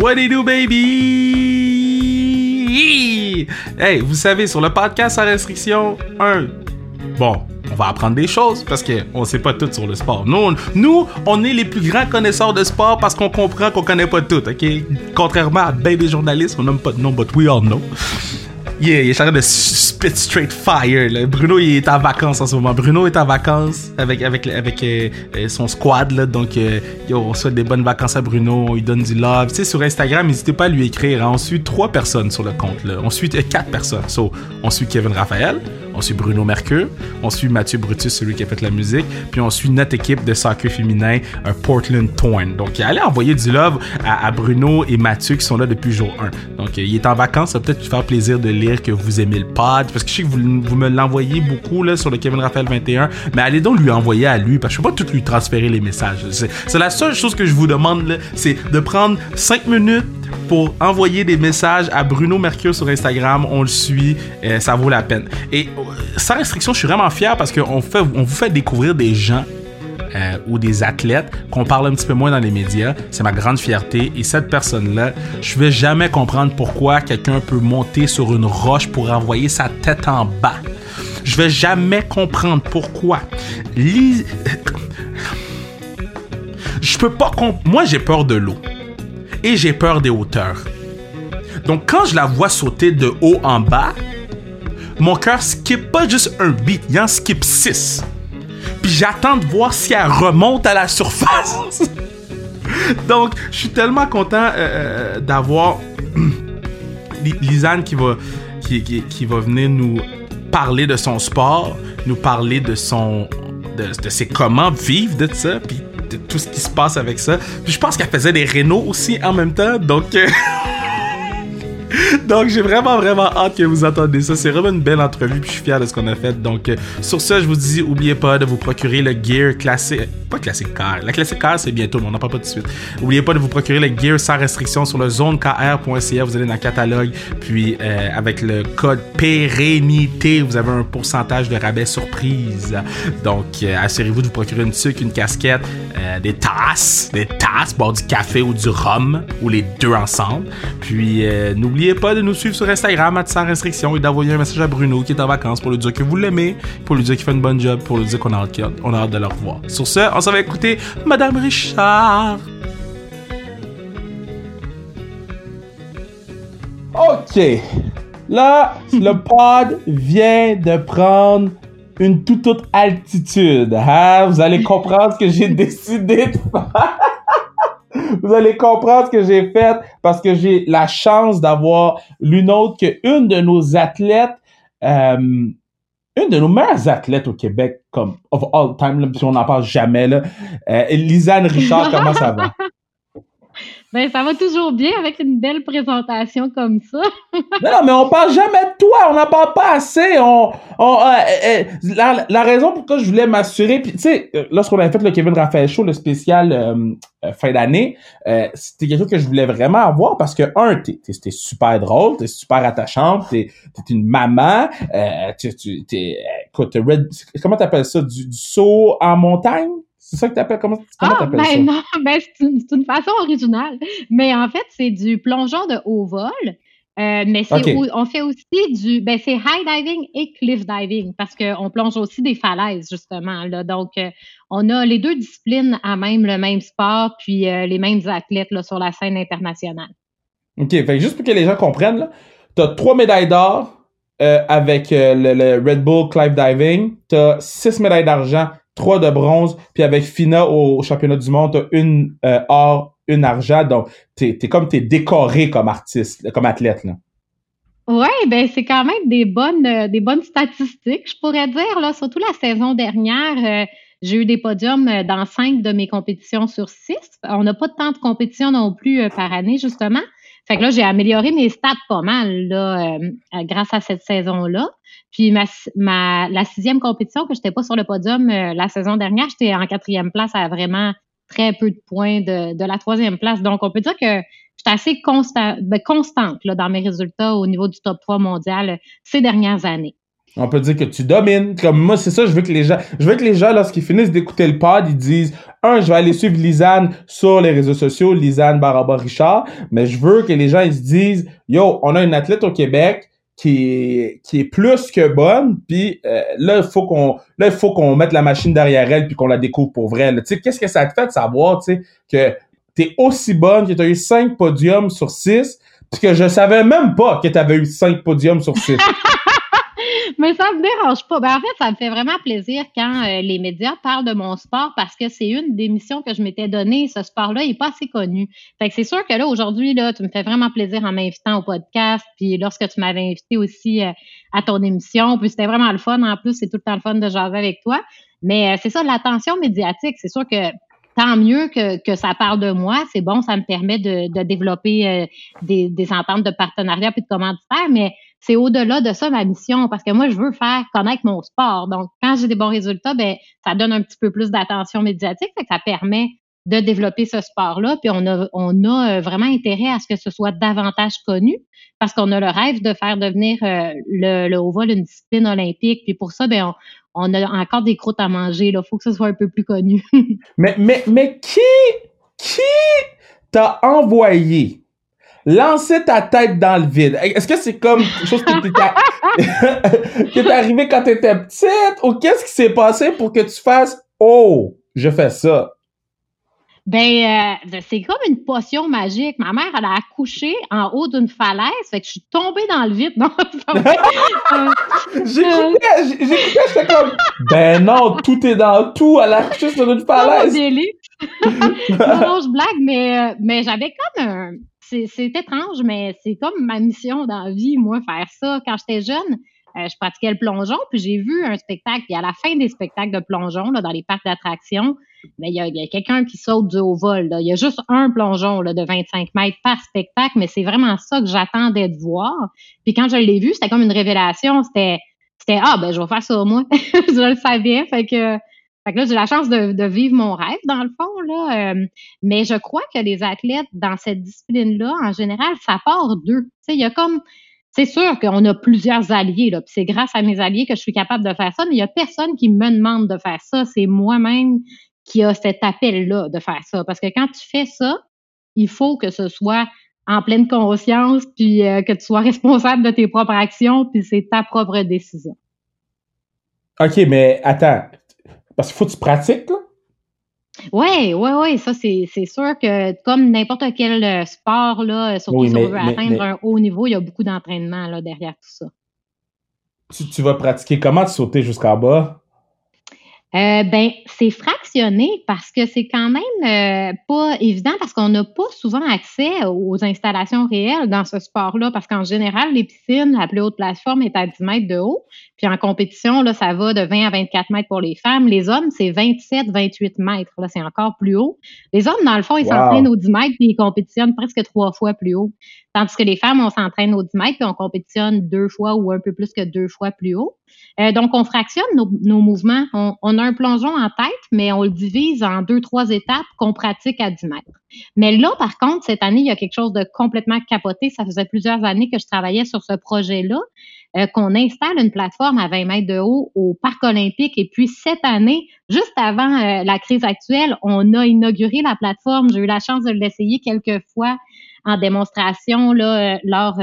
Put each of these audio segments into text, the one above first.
What do you do, baby? Hey, vous savez, sur le podcast à restriction, un, bon, on va apprendre des choses parce qu'on sait pas tout sur le sport. Nous, on, nous, on est les plus grands connaisseurs de sport parce qu'on comprend qu'on connaît pas tout, ok? Contrairement à bien des journalistes, on nomme pas de nom, but we all know. Yeah, il est train de spit straight fire. Bruno, il est en vacances en ce moment. Bruno est en vacances avec, avec, avec euh, euh, son squad. Là. Donc, euh, yo, on souhaite des bonnes vacances à Bruno. On lui donne du love. Tu sais, sur Instagram, n'hésitez pas à lui écrire. Hein. On suit trois personnes sur le compte. On suit quatre personnes. So, on suit Kevin Raphaël. On suit Bruno Mercure. On suit Mathieu Brutus, celui qui a fait la musique. Puis on suit notre équipe de soccer féminin, Portland Torn. Donc, allez envoyer du love à, Bruno et Mathieu qui sont là depuis jour 1. Donc, il est en vacances. Ça va peut-être lui faire plaisir de lire que vous aimez le pod. Parce que je sais que vous, vous me l'envoyez beaucoup là, sur le Kevin Raphaël 21. Mais allez donc lui envoyer à lui. Parce que je peux pas tout lui transférer les messages. C'est la seule chose que je vous demande, c'est de prendre 5 minutes pour envoyer des messages à Bruno Mercure sur Instagram. On le suit, euh, ça vaut la peine. Euh, sans restriction, je suis vraiment fier parce qu'on fait, on vous fait découvrir des gens euh, ou des athlètes qu'on parle un petit peu moins dans les médias. C'est ma grande fierté. Et cette personne-là, je vais jamais comprendre pourquoi quelqu'un peut monter sur une roche pour envoyer sa tête en bas. Je vais jamais comprendre pourquoi. Je peux pas Moi, j'ai peur de l'eau. Et j'ai peur des hauteurs. Donc, quand je la vois sauter de haut en bas, mon cœur skip pas juste un beat, il en skip 6. Puis j'attends de voir si elle remonte à la surface. Donc, je suis tellement content euh, euh, d'avoir Lisanne qui va, qui, qui, va venir nous parler de son sport, nous parler de son de, de ses comment vivre de ça, puis de tout ce qui se passe avec ça. Puis je pense qu'elle faisait des rénaux aussi en même temps, donc. Euh, Donc, j'ai vraiment, vraiment hâte que vous entendez ça. C'est vraiment une belle entrevue, puis je suis fier de ce qu'on a fait. Donc, euh, sur ce, je vous dis, oubliez pas de vous procurer le gear classique. Pas classique car. La classique car, c'est bientôt, mais on n'en parle pas tout de suite. Oubliez pas de vous procurer le gear sans restriction sur le zonekr.ca. Vous allez dans le catalogue, puis euh, avec le code pérennité, vous avez un pourcentage de rabais surprise. Donc, euh, assurez-vous de vous procurer une tuque, une casquette, des tasses, des tasses, boire du café ou du rhum, ou les deux ensemble. Puis, n'oubliez pas de nous suivre sur Instagram sans restriction et d'envoyer un message à Bruno qui est en vacances pour lui dire que vous l'aimez, pour lui dire qu'il fait une bonne job, pour lui dire qu'on a hâte, a hâte de le revoir. Sur ce, on s'en va écouter Madame Richard. OK. Là, le pod vient de prendre une toute autre altitude. Hein? Vous allez comprendre ce que j'ai décidé de faire. Vous allez comprendre ce que j'ai fait parce que j'ai la chance d'avoir l'une autre qu'une de nos athlètes, euh, une de nos meilleures athlètes au Québec, comme of all time, si on n'en parle jamais, là. Euh, Lisanne Richard, comment ça va? Ben, ça va toujours bien avec une belle présentation comme ça. non, non, mais on parle jamais de toi, on n'en parle pas assez. On, on euh, la, la, raison pourquoi je voulais m'assurer, puis tu sais, lorsqu'on avait fait le Kevin Raphaël Show, le spécial euh, fin d'année, euh, c'était quelque chose que je voulais vraiment avoir parce que un, t'es, t'es, super drôle, t'es super attachante, t'es, t'es une maman, euh, tu, tu, t'es, écoute, red, comment t'appelles ça, du, saut en montagne? C'est ça que t'appelles, comment, comment ah, ben ça? Non, ben c'est une, façon originale. Mais en fait, c'est du plongeon de haut vol. Euh, mais on fait aussi du ben c'est high diving et cliff diving parce qu'on plonge aussi des falaises justement là donc euh, on a les deux disciplines à même le même sport puis euh, les mêmes athlètes là, sur la scène internationale. OK, fait juste pour que les gens comprennent tu as trois médailles d'or avec le, Red Bull Cliff Diving, tu as six médailles d'argent, trois de bronze, puis avec Fina au, championnat du monde, tu as une or une argent. Donc, t'es es comme t'es décoré comme artiste, comme athlète. Là. Oui, ben c'est quand même des bonnes, euh, des bonnes statistiques, je pourrais dire. Là, surtout la saison dernière, euh, j'ai eu des podiums euh, dans cinq de mes compétitions sur six. On n'a pas tant de compétitions non plus par année, justement. Fait que là, j'ai amélioré mes stats pas mal là, grâce à cette saison-là. Puis ma, ma, la sixième compétition que j'étais pas sur le podium la saison dernière, j'étais en quatrième place à vraiment très peu de points de, de la troisième place. Donc, on peut dire que j'étais assez ben, constante là, dans mes résultats au niveau du top 3 mondial ces dernières années. On peut dire que tu domines. Comme moi, c'est ça, je veux que les gens, je veux que les gens, lorsqu'ils finissent d'écouter le pod, ils disent, un, je vais aller suivre Lisanne sur les réseaux sociaux, Lisanne Baraba Richard, mais je veux que les gens, ils se disent, yo, on a une athlète au Québec qui est, qui est plus que bonne, puis euh, là, il faut qu'on là, il faut qu'on mette la machine derrière elle puis qu'on la découvre pour vrai. Tu sais, qu'est-ce que ça te fait de savoir, tu sais, que t'es aussi bonne, que t'as eu cinq podiums sur six, puis que je savais même pas que t'avais eu cinq podiums sur six? Mais ça me dérange pas. Ben, en fait, ça me fait vraiment plaisir quand euh, les médias parlent de mon sport parce que c'est une des missions que je m'étais donnée. Ce sport-là n'est pas assez connu. Fait que c'est sûr que là, aujourd'hui, là, tu me fais vraiment plaisir en m'invitant au podcast. Puis lorsque tu m'avais invité aussi euh, à ton émission, puis c'était vraiment le fun. En plus, c'est tout le temps le fun de jaser avec toi. Mais euh, c'est ça, l'attention médiatique, c'est sûr que tant mieux que, que ça parle de moi. C'est bon, ça me permet de, développer des, des ententes de partenariat puis de commanditaire, mais c'est au-delà de ça ma mission parce que moi, je veux faire connaître mon sport. Donc, quand j'ai des bons résultats, ben, ça donne un petit peu plus d'attention médiatique, ça permet de développer ce sport-là. Puis on a, euh, vraiment intérêt à ce que ce soit davantage connu parce qu'on a le rêve de faire devenir euh, le, le haut vol une discipline olympique. Puis pour ça, ben, on, on a encore des croûtes à manger. Il faut que ce soit un peu plus connu. mais, mais, mais qui, qui t'a envoyé lancer ta tête dans le vide. Est-ce que c'est comme quelque chose qui t'est arrivé quand t'étais petite? Ou qu'est-ce qui s'est passé pour que tu fasses Oh, je fais ça? Ben, euh, c'est comme une potion magique. Ma mère, elle a accouché en haut d'une falaise, fait que je suis tombée dans le vide. j'écoutais, j'écoutais, j'étais comme, ben non, tout est dans tout, elle a accouché sur une falaise. non, non, je blague, mais, euh, mais j'avais comme un, c'est étrange, mais c'est comme ma mission dans la vie, moi, faire ça. Quand j'étais jeune, euh, je pratiquais le plongeon, puis j'ai vu un spectacle, puis à la fin des spectacles de plongeon, là, dans les parcs d'attractions, ben, il y a, quelqu'un qui saute du haut vol. Il y a juste un plongeon là, de 25 mètres par spectacle, mais c'est vraiment ça que j'attendais de voir. Puis quand je l'ai vu, c'était comme une révélation. C'était, c'était ah ben je vais faire ça moi. je le savais, fait que fait que là, j'ai la chance de, vivre mon rêve, dans le fond, là. Euh, mais je crois que les athlètes, dans cette discipline-là, en général, ça part d'eux. Tu sais, il y a comme. C'est sûr qu'on a plusieurs alliés, là. Puis c'est grâce à mes alliés que je suis capable de faire ça, mais il n'y a personne qui me demande de faire ça. C'est moi-même qui a cet appel-là de faire ça. Parce que quand tu fais ça, il faut que ce soit en pleine conscience, puis euh, que tu sois responsable de tes propres actions, puis c'est ta propre décision. OK, mais attends, parce qu'il faut que tu pratiques, là. Oui, oui, oui, ça c'est sûr que comme n'importe quel euh, sport, là, surtout si on veut atteindre un haut niveau, il y a beaucoup d'entraînement là, derrière tout ça. Tu, tu vas pratiquer comment? Tu sauter jusqu'en bas? Euh, ben, c'est fractionné parce que c'est quand même euh, pas évident parce qu'on n'a pas souvent accès aux installations réelles dans ce sport-là parce qu'en général, les piscines, la plus haute plateforme est à 10 mètres de haut. Puis en compétition, là, ça va de 20 à 24 mètres pour les femmes. Les hommes, c'est 27, 28 mètres. Là, c'est encore plus haut. Les hommes, dans le fond, ils s'entraînent aux 10 mètres puis ils compétitionnent presque trois fois plus haut. Tandis que les femmes, on s'entraîne aux 10 mètres puis on compétitionne deux fois ou un peu plus que deux fois plus haut. Euh, donc, on fractionne nos, mouvements. On, a un plongeon en tête, mais on le divise en deux, trois étapes qu'on pratique à 10 mètres. Mais là, par contre, cette année, il y a quelque chose de complètement capoté. Ça faisait plusieurs années que je travaillais sur ce projet-là, euh, qu'on installe une plateforme à 20 mètres de haut au Parc olympique. Et puis, cette année, juste avant euh, la crise actuelle, on a inauguré la plateforme. J'ai eu la chance de l'essayer quelques fois en démonstration là, lors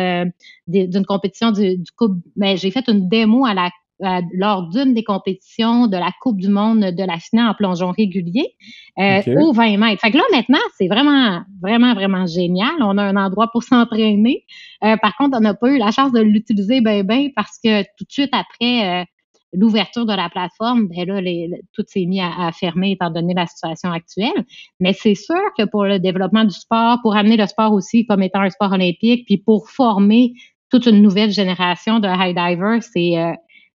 d'une compétition du, du coupe. Mais ben, j'ai fait une démo à la lors d'une des compétitions de la Coupe du monde de la finale en plongeon régulier euh, au 20 mètres. Fait que là, maintenant, c'est vraiment, vraiment, vraiment génial. On a un endroit pour s'entraîner. Euh, par contre, on n'a pas eu la chance de l'utiliser bien, bien parce que tout de suite après euh, l'ouverture de la plateforme, ben là, tout s'est mis à, fermer étant donné la situation actuelle. Mais c'est sûr que pour le développement du sport, pour amener le sport aussi comme étant un sport olympique, puis pour former toute une nouvelle génération de high divers, c'est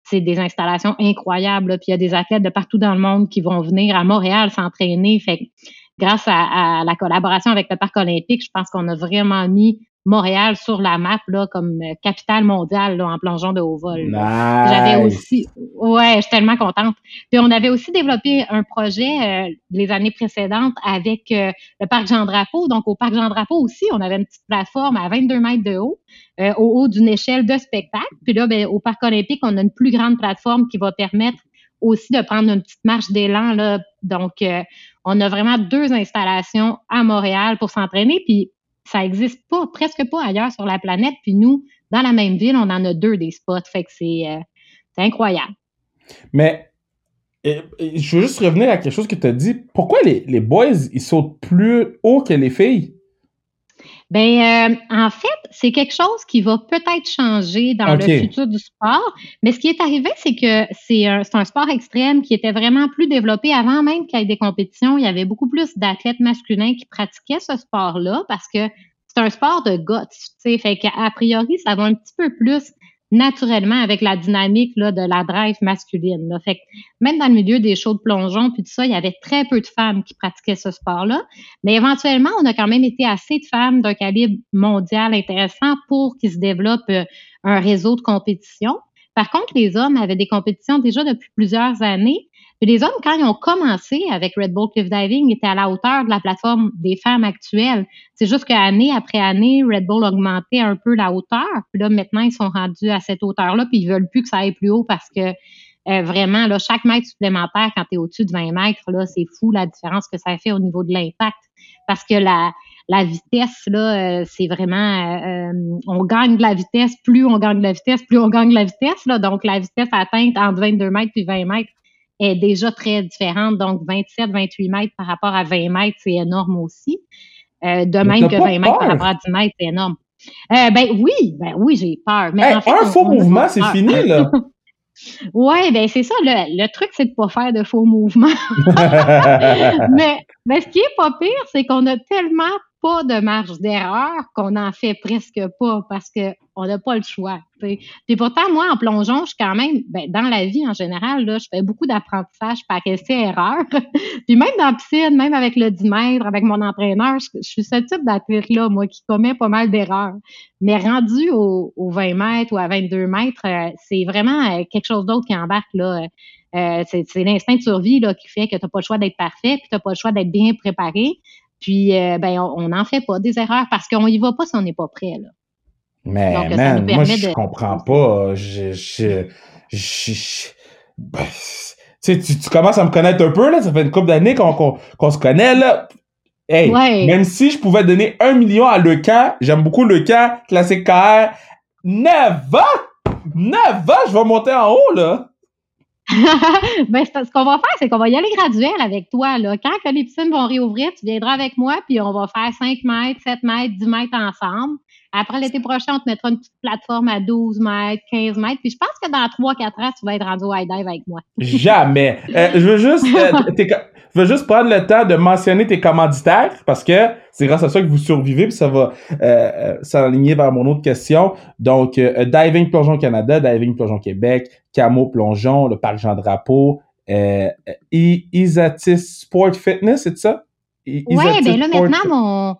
c'est des installations incroyables. Puis il y a des athlètes de partout dans le monde qui vont venir à Montréal s'entraîner. Fait grâce à, la collaboration avec le Parc olympique, je pense qu'on a vraiment mis Montréal sur la map là, comme euh, capitale mondiale là, en plongeon de haut vol. J'avais aussi, ouais, je suis tellement contente. Puis on avait aussi développé un projet euh, les années précédentes avec euh, le parc Jean Drapeau. Donc au parc Jean Drapeau aussi, on avait une petite plateforme à 22 mètres de haut, au haut d'une échelle de spectacle. Puis là, ben, au parc olympique, on a une plus grande plateforme qui va permettre aussi de prendre une petite marche d'élan là. Donc on a vraiment deux installations à Montréal pour s'entraîner. Puis ça existe pas, presque pas ailleurs sur la planète. Puis nous, dans la même ville, on en a deux des spots. Fait que c'est euh, incroyable. Mais je veux juste revenir à quelque chose que tu as dit. Pourquoi les, les boys, ils sautent plus haut que les filles? Ben, euh, en fait, c'est quelque chose qui va peut-être changer dans le futur du sport. Mais ce qui est arrivé, c'est que c'est un, un, sport extrême qui était vraiment plus développé avant même qu'il y ait des compétitions. Il y avait beaucoup plus d'athlètes masculins qui pratiquaient ce sport-là parce que c'est un sport de guts. Tu sais, fait qu'à priori, ça va un petit peu plus naturellement avec la dynamique là, de la drive masculine. Fait même dans le milieu des shows de plongeon, puis tout ça, il y avait très peu de femmes qui pratiquaient ce sport-là. Mais éventuellement, on a quand même été assez de femmes d'un calibre mondial intéressant pour qu'il se développe euh, un réseau de compétition. Par contre, les hommes avaient des compétitions déjà depuis plusieurs années, les hommes, quand ils ont commencé avec Red Bull Cliff Diving, étaient à la hauteur de la plateforme des femmes actuelles. C'est juste qu'année après année, Red Bull augmentait un peu la hauteur. Puis là, maintenant, ils sont rendus à cette hauteur-là, puis ils veulent plus que ça aille plus haut parce que euh, vraiment, là, chaque mètre supplémentaire, quand tu es au-dessus de 20 mètres, là, c'est fou la différence que ça fait au niveau de l'impact. Parce que la, la vitesse, là, euh, c'est vraiment, euh, on gagne de la vitesse, plus on gagne de la vitesse, plus on gagne de la vitesse, là. Donc, la vitesse atteinte entre 22 mètres puis 20 mètres, est déjà très différente. Donc, 27, 28 mètres par rapport à 20 mètres, c'est énorme aussi. Euh, de même que 20 mètres par rapport à 10 mètres, c'est énorme. Euh, ben oui, ben oui, j'ai peur. Mais un faux mouvement, c'est fini, là. oui, ben c'est ça. Le, le truc, c'est de pas faire de faux mouvements. mais, mais ce qui est pas pire, c'est qu'on a tellement pas de marge d'erreur qu'on en fait presque pas parce qu'on n'a pas le choix. Puis pourtant, moi, en plongeon, je suis quand même, ben, dans la vie en général, là, je fais beaucoup d'apprentissage par essai-erreur. Puis même dans la piscine, même avec le 10 mètres, avec mon entraîneur, je, suis ce type d'athlète-là, moi, qui commet pas mal d'erreurs. Mais rendu au, 20 mètres ou à 22 mètres, euh, c'est vraiment euh, quelque chose d'autre qui embarque là. Euh, c'est l'instinct de survie là, qui fait que tu n'as pas le choix d'être parfait, puis tu n'as pas le choix d'être bien préparé. Puis, euh, ben, on n'en fait pas des erreurs parce qu'on y va pas si on n'est pas prêt. Là. Mais, man, moi, je comprends pas. Je, je, je, ben, tu, tu, commences à me connaître un peu, là. Ça fait une couple d'années qu'on se connaît, là. Hey, même si je pouvais donner un million à Lecan, j'aime beaucoup Lecan, classique KR. Never! Never! Je vais monter en haut, là! ben, ce qu'on va faire, c'est qu'on va y aller graduel avec toi. Là. Quand que les piscines vont réouvrir, tu viendras avec moi, puis on va faire 5 mètres, 7 mètres, 10 mètres ensemble. Après l'été prochain, on te mettra une petite plateforme à 12 mètres, 15 mètres. Puis je pense que dans 3-4 ans, tu vas être rendu au high dive avec moi. Jamais. Euh, je veux juste, euh, je veux juste prendre le temps de mentionner tes commanditaires parce que c'est grâce à ça que vous survivez puis ça va euh, euh s'aligner vers mon autre question. Donc, Diving Plongeon Canada, Diving Plongeon Québec, Camo Plongeon, le Parc Jean Drapeau, Isatis Sport Fitness, c'est ça? Oui, ben là, maintenant, mon,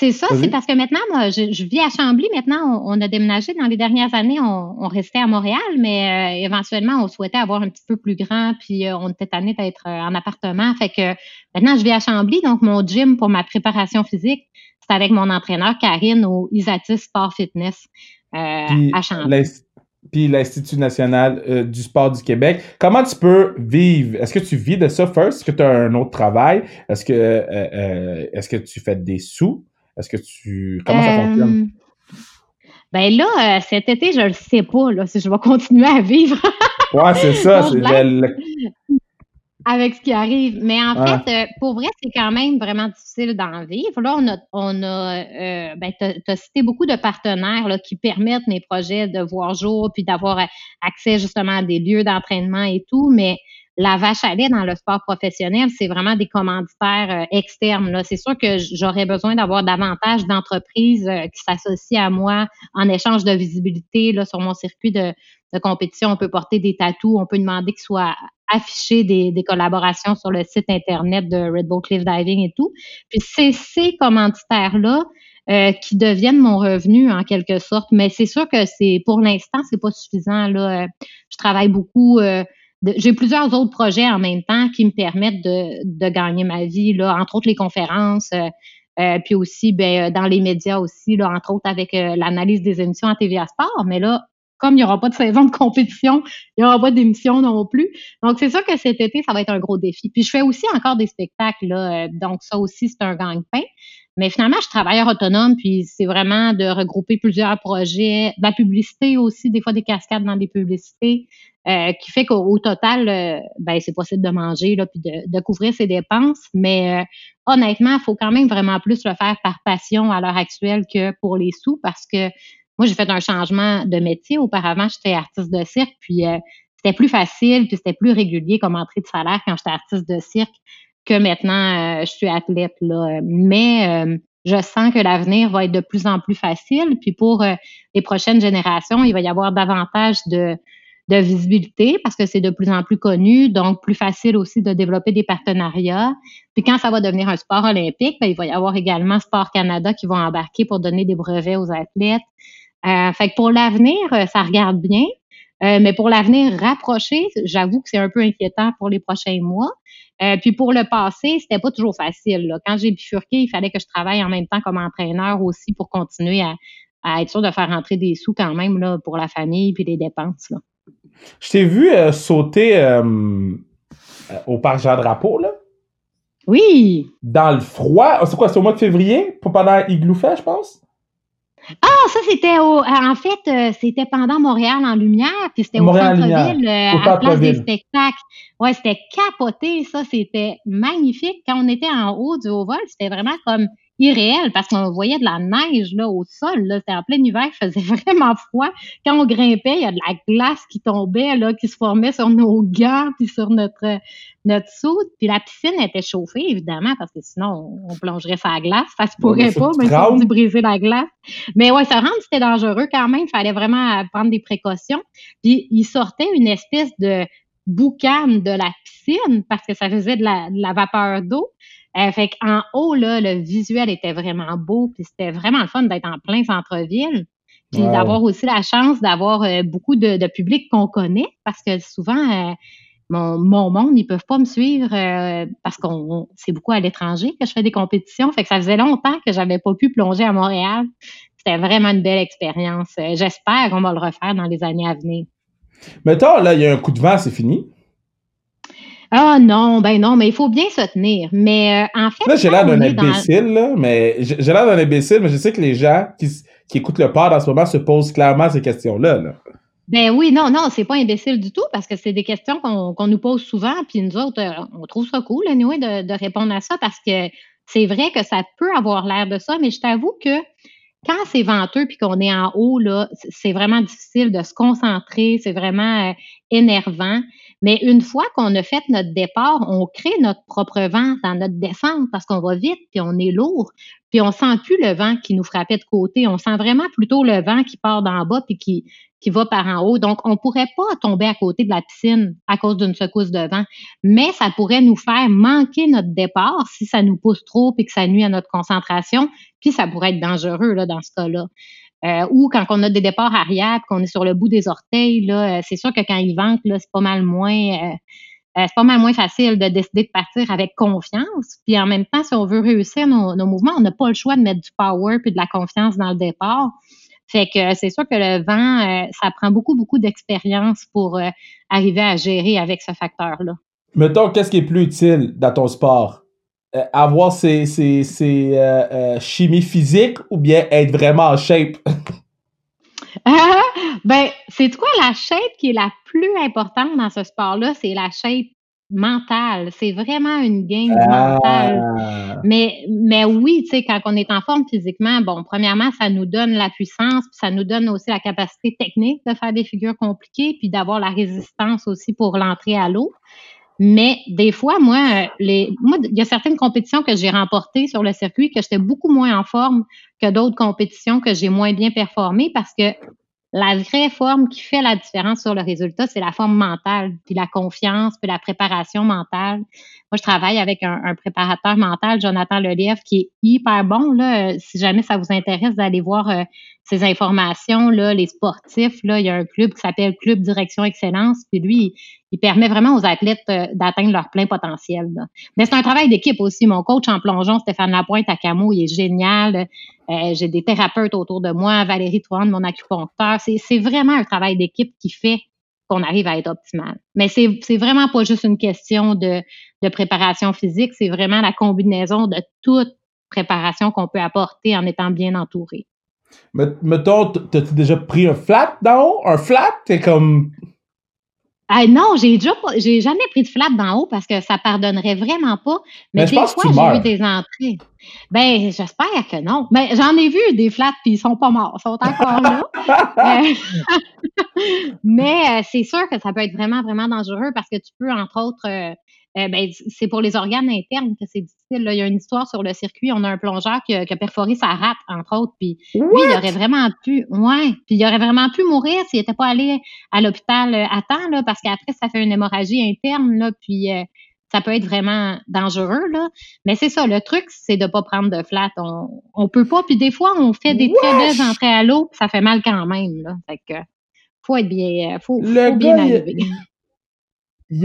c'est ça, c'est parce que maintenant, moi, je, je, vis à Chambly. Maintenant, on, a déménagé dans les dernières années. On, on restait à Montréal, mais euh, éventuellement, on souhaitait avoir un petit peu plus grand, puis euh, on était tanné d'être euh, en appartement. Fait que maintenant, je vis à Chambly, donc mon gym pour ma préparation physique, c'est avec mon entraîneur Karine au Isatis Sport Fitness à Chambly puis l'Institut national du sport du Québec. Comment tu peux vivre? Est-ce que tu vis de ça first? Est-ce que tu as un autre travail? Est-ce que est-ce que tu fais des sous? Est-ce que tu. Comment ça fonctionne? Euh, ben là, euh, cet été, je ne sais pas là, si je vais continuer à vivre. ouais, c'est ça. c'est Avec ce qui arrive. Mais en fait, euh, pour vrai, c'est quand même vraiment difficile d'en vivre. Là, on a, on a ben, tu as, cité beaucoup de partenaires là, qui permettent mes projets de voir jour puis d'avoir accès justement à des lieux d'entraînement et tout. Mais la vache à lait dans le sport professionnel, c'est vraiment des commanditaires euh, externes. C'est sûr que j'aurais besoin d'avoir davantage d'entreprises euh, qui s'associent à moi en échange de visibilité là, sur mon circuit de, compétition. On peut porter des tatous, on peut demander qu'il soit affiché des, collaborations sur le site internet de Red Bull Cliff Diving et tout. Puis c'est ces commanditaires-là euh, qui deviennent mon revenu en quelque sorte. Mais c'est sûr que c'est pour l'instant, c'est pas suffisant. Là. Je travaille beaucoup. Euh, j'ai plusieurs autres projets en même temps qui me permettent de, de gagner ma vie, là, entre autres les conférences, euh, puis aussi ben, dans les médias aussi, là, entre autres avec l'analyse des émissions à TVA Sport. Mais là, comme il n'y aura pas de saison de compétition, il n'y aura pas d'émission non plus. Donc, c'est sûr que cet été, ça va être un gros défi. Puis, je fais aussi encore des spectacles, là, donc ça aussi, c'est un gagne-pain. Mais finalement, je suis travailleur autonome, puis c'est vraiment de regrouper plusieurs projets, de la publicité aussi, des fois des cascades dans des publicités, euh, qui fait qu'au total, euh, ben, c'est possible de manger, là, puis de, couvrir ses dépenses. Mais euh, honnêtement, il faut quand même vraiment plus le faire par passion à l'heure actuelle que pour les sous, parce que moi, j'ai fait un changement de métier. Auparavant, j'étais artiste de cirque, puis c'était plus facile, puis c'était plus régulier comme entrée de salaire quand j'étais artiste de cirque que maintenant euh, je suis athlète. Là. Mais euh, je sens que l'avenir va être de plus en plus facile. Puis pour euh, les prochaines générations, il va y avoir davantage de, visibilité parce que c'est de plus en plus connu, donc plus facile aussi de développer des partenariats. Puis quand ça va devenir un sport olympique, ben, il va y avoir également Sport Canada qui vont embarquer pour donner des brevets aux athlètes. Fait que pour l'avenir, ça regarde bien. Mais pour l'avenir rapproché, j'avoue que c'est un peu inquiétant pour les prochains mois. Euh, puis pour le passé, c'était pas toujours facile. Là. Quand j'ai bifurqué, il fallait que je travaille en même temps comme entraîneur aussi pour continuer à, être sûr de faire rentrer des sous quand même là, pour la famille puis les dépenses. Là. Je t'ai vu euh, sauter au parc Jean-Drapeau, là. Oui. Dans le froid. C'est quoi, c'est au mois de février? Pendant Igloo je pense? Ah, ça, c'était au. En fait, euh, c'était pendant Montréal en lumière, puis c'était au centre-ville, euh, à la place des spectacles. Ouais, c'était capoté, ça, c'était magnifique. Quand on était en haut du haut vol, c'était vraiment comme irréel parce qu'on voyait de la neige là au sol. Là. C'était en plein hiver, il faisait vraiment froid. Quand on grimpait, il y a de la glace qui tombait, là, qui se formait sur nos gants puis sur notre notre soude. Puis la piscine était chauffée, évidemment, parce que sinon, on, plongerait sa glace. Ça se pourrait pas, même si on dit briser la glace. Mais ouais, ça rend c'était dangereux quand même. Il fallait vraiment prendre des précautions. Puis il sortait une espèce de boucan de la piscine parce que ça faisait de la, de la vapeur d'eau. Euh, fait qu'en haut, là, le visuel était vraiment beau, puis c'était vraiment le fun d'être en plein centre-ville. Puis d'avoir aussi la chance d'avoir euh, beaucoup de, de public qu'on connaît, parce que souvent, euh, mon, mon, monde, ils peuvent pas me suivre parce qu'on c'est beaucoup à l'étranger que je fais des compétitions. Fait que ça faisait longtemps que j'avais pas pu plonger à Montréal. C'était vraiment une belle expérience. J'espère qu'on va le refaire dans les années à venir. Mettons, là, il y a un coup de vent, c'est fini. Ah non, ben non, mais il faut bien se tenir. Mais euh, en fait. Là, j'ai l'air d'un imbécile, là, mais j'ai l'air d'un imbécile, mais je sais que les gens qui, qui écoutent le pod en ce moment se posent clairement ces questions-là. Là. Ben oui, non, non, c'est pas imbécile du tout parce que c'est des questions qu'on nous pose souvent, puis nous autres, euh, on trouve ça cool, anyway, de, de répondre à ça parce que c'est vrai que ça peut avoir l'air de ça, mais je t'avoue que quand c'est venteux puis qu'on est en haut, là, c'est vraiment difficile de se concentrer, c'est vraiment euh, énervant. Mais une fois qu'on a fait notre départ, on crée notre propre vent dans notre descente parce qu'on va vite, puis on est lourd, puis on sent plus le vent qui nous frappait de côté. On sent vraiment plutôt le vent qui part d'en bas puis qui, qui va par en haut. Donc, on pourrait pas tomber à côté de la piscine à cause d'une secousse de vent, mais ça pourrait nous faire manquer notre départ si ça nous pousse trop et que ça nuit à notre concentration, puis ça pourrait être dangereux là, dans ce cas-là. Euh, ou quand on a des départs arrière, qu'on est sur le bout des orteils, là, euh, c'est sûr que quand il vente, là, c'est pas mal moins euh, c'est pas mal moins facile de décider de partir avec confiance. Puis en même temps, si on veut réussir nos, mouvements, on n'a pas le choix de mettre du power puis de la confiance dans le départ. Fait que c'est sûr que le vent, ça prend beaucoup, beaucoup d'expérience pour arriver à gérer avec ce facteur-là. Mettons, qu'est-ce qui est plus utile dans ton sport? Euh, avoir ces, ces, ces euh, euh, chimies physiques ou bien être vraiment en shape? Ah, ben, c'est quoi la shape qui est la plus importante dans ce sport-là? C'est la shape mentale. C'est vraiment une game ah. mentale. Mais, mais oui, tu sais, quand on est en forme physiquement, bon, premièrement, ça nous donne la puissance, puis ça nous donne aussi la capacité technique de faire des figures compliquées, puis d'avoir la résistance aussi pour l'entrée à l'eau. Mais des fois, moi, les, moi, il y a certaines compétitions que j'ai remportées sur le circuit que j'étais beaucoup moins en forme que d'autres compétitions que j'ai moins bien performées parce que la vraie forme qui fait la différence sur le résultat, c'est la forme mentale, puis la confiance, puis la préparation mentale. Moi, je travaille avec un, préparateur mental, Jonathan Lelièvre, qui est hyper bon. Là, si jamais ça vous intéresse d'aller voir euh, ces informations, là, les sportifs, là, il y a un club qui s'appelle Club Direction Excellence, puis lui, il permet vraiment aux athlètes euh, d'atteindre leur plein potentiel. Mais c'est un travail d'équipe aussi. Mon coach en plongeon, Stéphane Lapointe à Camo, il est génial. Euh, j'ai des thérapeutes autour de moi, Valérie Trouan, mon acupuncteur. C'est vraiment un travail d'équipe qui fait qu'on arrive à être optimal. Mais c'est vraiment pas juste une question de, de préparation physique, c'est vraiment la combinaison de toute préparation qu'on peut apporter en étant bien entouré. Mettons, t'as-tu déjà pris un flat d'en haut? Un flat? T'es comme ah non, j'ai déjà j'ai jamais pris de flat d'en haut parce que ça pardonnerait vraiment pas. Mais, des fois, j'ai eu des entrées. Ben, j'espère que non. Mais j'en ai vu des flats puis ils sont pas morts, ils sont encore là. Euh, mais euh, c'est sûr que ça peut être vraiment, vraiment dangereux parce que tu peux, entre autres, euh, ben, c'est pour les organes internes que c'est difficile. Là. Il y a une histoire sur le circuit. On a un plongeur qui a, perforé sa rate, entre autres. Puis lui, il aurait vraiment pu, ouais, puis il aurait vraiment pu mourir s'il n'était pas allé à l'hôpital euh, à temps, là, parce qu'après, ça fait une hémorragie interne, là, puis euh, ça peut être vraiment dangereux, là. Mais c'est ça, le truc, c'est de pas prendre de flat. On, on peut pas. Puis des fois, on fait des très belles entrées à l'eau, ça fait mal quand même, là. Fait que faut être bien, faut, faut bien. Il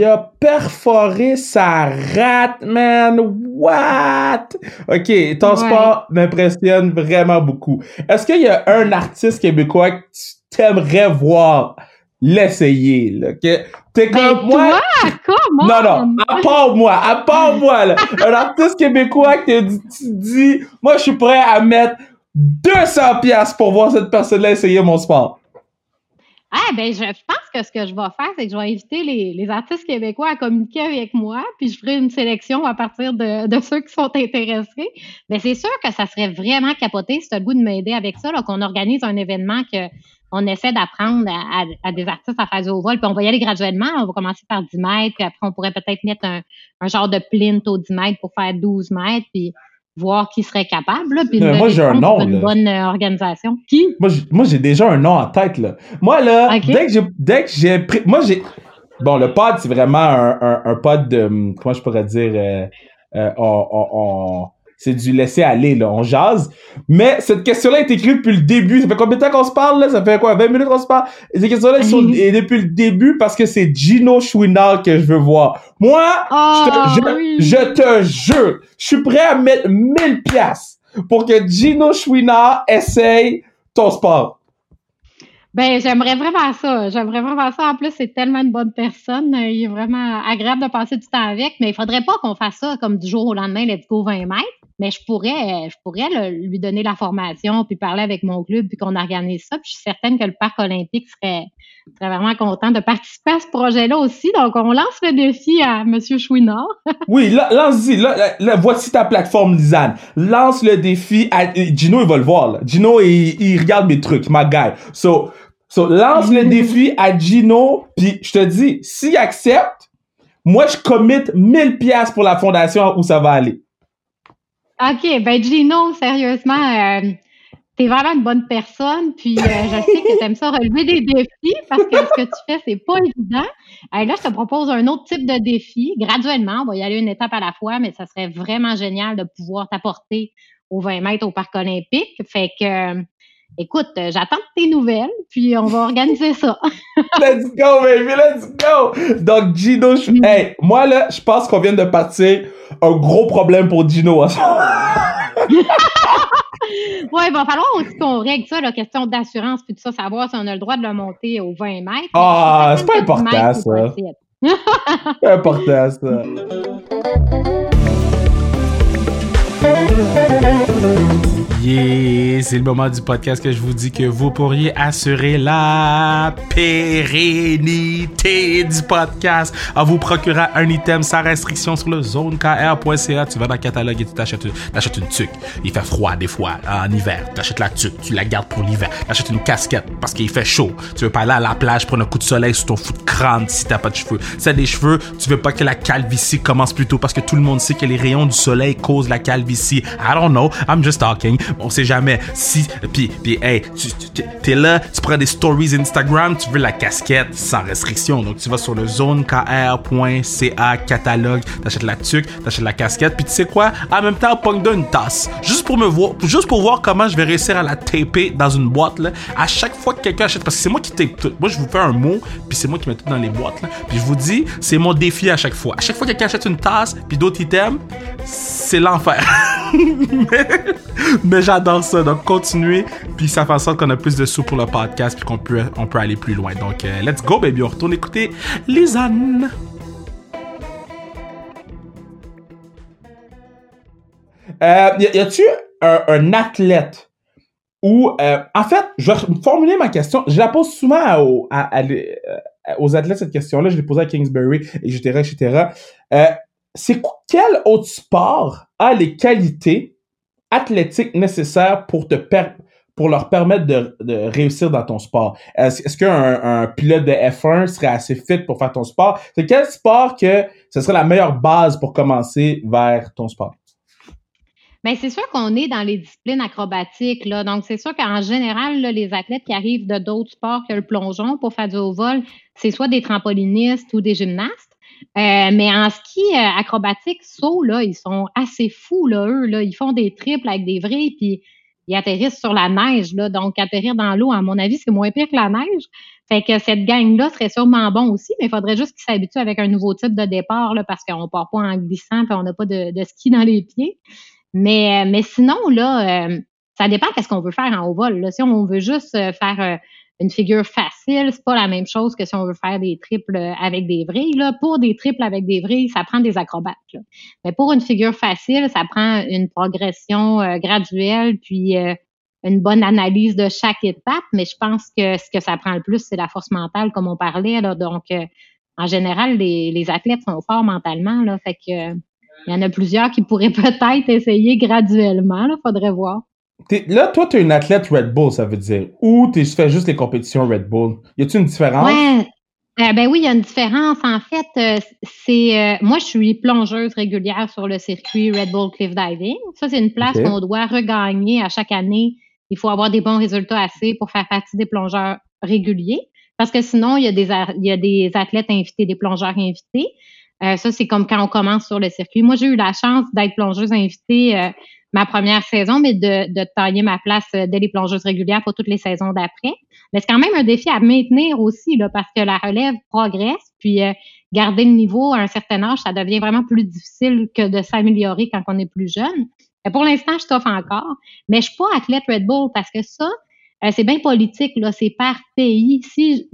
a perforé sa rate, man. What? OK, ton sport m'impressionne vraiment beaucoup. Est-ce qu'il y a un artiste québécois que tu t'aimerais voir l'essayer, là? Que t'es ben, comme moi. comment? Non, non, à part moi, à part moi, là. un artiste québécois que tu dis, moi, je suis prêt à mettre 200 pièces pour voir cette personne-là essayer mon sport. Ah, ben, je pense que ce que je vais faire, c'est que je vais inviter les, artistes québécois à communiquer avec moi, puis je ferai une sélection à partir de, ceux qui sont intéressés. Mais c'est sûr que ça serait vraiment capoté si tu as le goût de m'aider avec ça, qu'on organise un événement que on essaie d'apprendre à, des artistes à faire du haut vol, puis on va y aller graduellement. On va commencer par 10 mètres, puis après, on pourrait peut-être mettre un, un genre de plinth au 10 mètres pour faire 12 mètres, puis voir qui serait capable. Là, puis moi, j'ai un nom. Une bonne euh, organisation. Qui? Moi, j'ai déjà un nom en tête. Là. Moi, là, dès que j'ai dès que j'ai pris. Moi, j'ai. Bon, le pod, c'est vraiment un, un, un, pod de. Comment je pourrais dire? Euh, euh, on, on, c'est du laisser aller, là. On jase. Mais cette question-là est écrite depuis le début. Ça fait combien de temps qu'on se parle, là? Ça fait quoi? 20 minutes qu'on se parle? Et ces questions-là sont depuis le début parce que c'est Gino Chouinard que je veux voir. Moi, je, te, ah, je, te jure, je suis prêt à mettre 1000 pièces pour que Gino Chouinard essaye ton sport. Ben, j'aimerais vraiment ça. J'aimerais vraiment ça. En plus, c'est tellement une bonne personne. Il est vraiment agréable de passer du temps avec, mais il faudrait pas qu'on fasse ça comme du jour au lendemain, let's go 20 mètres mais je pourrais, je pourrais lui donner la formation, puis parler avec mon club, puis qu'on organise ça. Puis je suis certaine que le Parc olympique serait, serait vraiment content de participer à ce projet-là aussi. Donc, on lance le défi à M. Chouinard. oui, lance-y. voici ta plateforme, Lisanne. Lance le défi à... Gino, il va le voir. Là. Gino, il, il regarde mes trucs, ma guy. So, so lance le défi à Gino, puis je te dis, s'il accepte, moi, je commit 1000 pièces pour la fondation où ça va aller. OK, ben Gino, sérieusement, euh, t'es vraiment une bonne personne, puis euh, je sais que t'aimes ça relever des défis parce que ce que tu fais, c'est pas évident. là, je te propose un autre type de défi. Graduellement, on va y aller une étape à la fois, mais ça serait vraiment génial de pouvoir t'apporter aux 20 mètres au Parc olympique. Fait que Écoute, euh, j'attends tes nouvelles, puis on va organiser ça. let's go, baby, let's go! Donc, Gino, mm. hey, moi, là, je pense qu'on vient de partir un gros problème pour Gino. ouais, il va falloir aussi qu'on règle ça, la question d'assurance, puis tout ça, savoir si on a le droit de le monter aux 20 mètres. Ah, c'est pas important, ça. C'est pas important, ça. C'est le moment du podcast que je vous dis que vous pourriez assurer la pérennité du podcast en vous procurant un item sans restriction sur le zonekr.ca. Tu vas dans le catalogue et tu t'achètes une, une tuque. Il fait froid des fois en hiver. Tu achètes la tuque, tu la gardes pour l'hiver. Tu achètes une casquette parce qu'il fait chaud. Tu veux pas aller à la plage prendre un coup de soleil sur ton fou de crâne si t'as pas de cheveux. C'est des cheveux, tu veux pas que la calvitie commence plus tôt parce que tout le monde sait que les rayons du soleil causent la calvitie. I don't know, I'm just talking. On sait jamais. Si, puis, puis, hey, tu, es là, tu prends des stories Instagram, tu veux la casquette sans restriction. Donc, tu vas sur le zonekr.ca catalogue, t'achètes la tuque, t'achètes la casquette, puis tu sais quoi? En même temps, pogne une tasse. Juste pour me voir, juste pour voir comment je vais réussir à la taper dans une boîte, là. À chaque fois que quelqu'un achète, parce que c'est moi qui tape tout. Moi, je vous fais un mot, puis c'est moi qui mets tout dans les boîtes, là. Puis je vous dis, c'est mon défi à chaque fois. À chaque fois que quelqu'un achète une tasse, puis d'autres items, c'est l'enfer. mais, j'adore ça. Donc, continuez. Puis ça fait en sorte qu'on a plus de sous pour le podcast. Puis qu'on peut, on peut aller plus loin. Donc, euh, let's go, baby. On retourne écouter Lisanne. Euh, y a-tu un, athlète ou euh, en fait, je vais formuler ma question. Je la pose souvent aux, aux athlètes cette question-là. Je l'ai posée à Kingsbury, etc., etc. Euh, c'est quel autre sport a les qualités athlétiques nécessaires pour te leur permettre de, réussir dans ton sport? Est-ce qu'un un pilote de F1 serait assez fit pour faire ton sport? C'est quel sport que ce serait la meilleure base pour commencer vers ton sport? Bien, c'est sûr qu'on est dans les disciplines acrobatiques. Donc, c'est sûr qu'en général, les athlètes qui arrivent de d'autres sports que le plongeon pour faire du haut vol, c'est soit des trampolinistes ou des gymnastes. Euh, mais en ski euh, acrobatique, saut, là, ils sont assez fous, là, eux. Là. Ils font des triples avec des vrais, puis ils atterrissent sur la neige. Là. Donc, atterrir dans l'eau, à mon avis, c'est moins pire que la neige. Fait que cette gang-là serait sûrement bon aussi, mais il faudrait juste qu'ils s'habituent avec un nouveau type de départ, là, parce qu'on part pas en glissant, puis on n'a pas de, ski dans les pieds. Mais, mais sinon, là, euh, ça dépend qu'est-ce qu'on veut faire en haut vol. Là. Si on veut juste faire une figure facile, c'est pas la même chose que si on veut faire des triples avec des vrilles. Là. Pour des triples avec des vrilles, ça prend des acrobates. Mais pour une figure facile, ça prend une progression euh, graduelle, puis euh, une bonne analyse de chaque étape. Mais je pense que ce que ça prend le plus, c'est la force mentale, comme on parlait. Là. Donc, euh, en général, les, athlètes sont forts mentalement. Là, fait que il y en a plusieurs qui pourraient peut-être essayer graduellement. Il faudrait voir là, toi, tu es une athlète Red Bull, ça veut dire. Ou tu fais juste les compétitions Red Bull. Y a-t-il une différence? Ouais. Euh, ben oui, il y a une différence. En fait, euh, c'est euh, moi, je suis plongeuse régulière sur le circuit Red Bull Cliff Diving. Ça, c'est une place qu'on doit regagner à chaque année. Il faut avoir des bons résultats assez pour faire partie des plongeurs réguliers. Parce que sinon, il y a des, il y a des athlètes invités, des plongeurs invités. ça, c'est comme quand on commence sur le circuit. Moi, j'ai eu la chance d'être plongeuse invitée ma première saison, mais de, de tailler ma place euh, dès les plongeuses régulières pour toutes les saisons d'après. Mais c'est quand même un défi à maintenir aussi, là, parce que la relève progresse, puis euh, garder le niveau à un certain âge, ça devient vraiment plus difficile que de s'améliorer quand on est plus jeune. Et pour l'instant, je t'offre encore, mais je suis pas athlète Red Bull parce que ça, euh, c'est bien politique, là, c'est par pays. Si,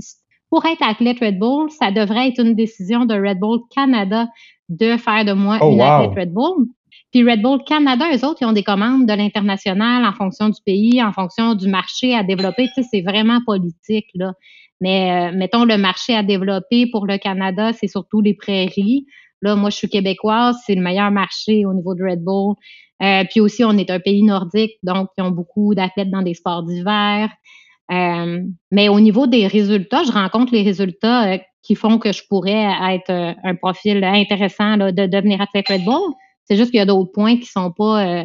pour être athlète Red Bull, ça devrait être une décision de Red Bull Canada de faire de moi oh, une athlète Red Bull. Puis Red Bull Canada, eux autres, ils ont des commandes de l'international en fonction du pays, en fonction du marché à développer. Tu sais, c'est vraiment politique, là. Mais euh, mettons, le marché à développer pour le Canada, c'est surtout les prairies. Là, moi, je suis québécoise, c'est le meilleur marché au niveau de Red Bull. Euh, puis aussi, on est un pays nordique, donc ils ont beaucoup d'athlètes dans des sports d'hiver. Euh, mais au niveau des résultats, je rencontre les résultats qui font que je pourrais être un profil intéressant là, de devenir athlète Red Bull. C'est juste qu'il y a d'autres points qui sont pas euh,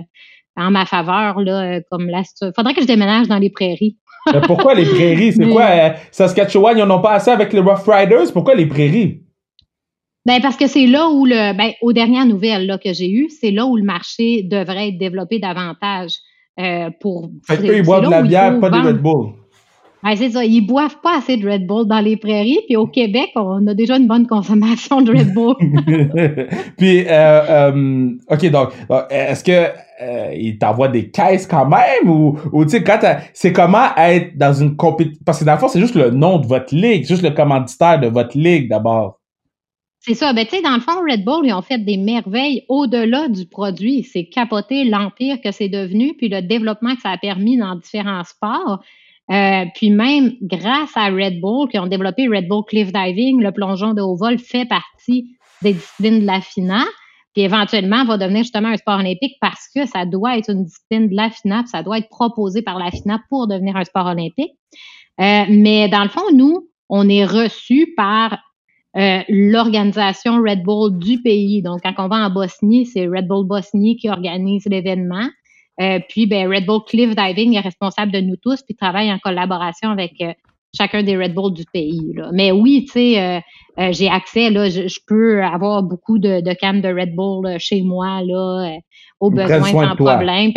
en ma faveur, là, euh, comme la Faudrait que je déménage dans les prairies. pourquoi les prairies? C'est quoi? Euh, Saskatchewan, ils n'en ont pas assez avec les Rough Riders? Pourquoi les prairies? Ben parce que c'est là où le ben aux dernières nouvelles là, que j'ai eues, c'est là où le marché devrait être développé davantage pour. Fait ils boivent de la bière, pas de Red Bull. C'est ça. Ils boivent pas assez de Red Bull dans les prairies. Puis au Québec, on a déjà une bonne consommation de Red Bull. puis, euh, euh, OK, donc, est-ce que euh, ils t'envoient des caisses quand même? Ou, ou tu sais, quand c'est comment être dans une compétition? Parce que dans le fond, c'est juste le nom de votre ligue, juste le commanditaire de votre ligue d'abord. C'est ça. Ben, tu sais, dans le fond, Red Bull, ils ont fait des merveilles au-delà du produit. C'est capoter l'empire que c'est devenu, puis le développement que ça a permis dans différents sports. Euh, puis même grâce à Red Bull, qui ont développé Red Bull Cliff Diving, le plongeon de haut vol fait partie des disciplines de la FINA, puis éventuellement va devenir justement un sport olympique parce que ça doit être une discipline de la FINA, puis ça doit être proposé par la FINA pour devenir un sport olympique. Euh, mais dans le fond, nous, on est reçu par euh, l'organisation Red Bull du pays. Donc, quand on va en Bosnie, c'est Red Bull Bosnie qui organise l'événement. Puis, ben, Red Bull Cliff Diving est responsable de nous tous, puis travaille en collaboration avec chacun des Red Bull du pays. Là. Mais oui, tu sais, j'ai accès, là, je, peux avoir beaucoup de, de cannes de Red Bull chez moi, là, au besoin sans problème.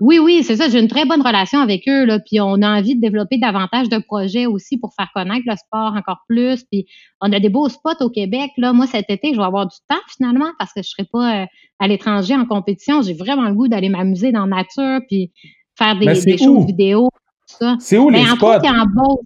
Oui, oui, c'est ça. J'ai une très bonne relation avec eux, là, puis on a envie de développer davantage de projets aussi pour faire connaître le sport encore plus. Puis on a des beaux spots au Québec. Là. Moi, cet été, je vais avoir du temps finalement parce que je serai pas euh, à l'étranger en compétition. J'ai vraiment le goût d'aller m'amuser dans la nature puis faire des, des shows vidéo. C'est où ben, les spots? en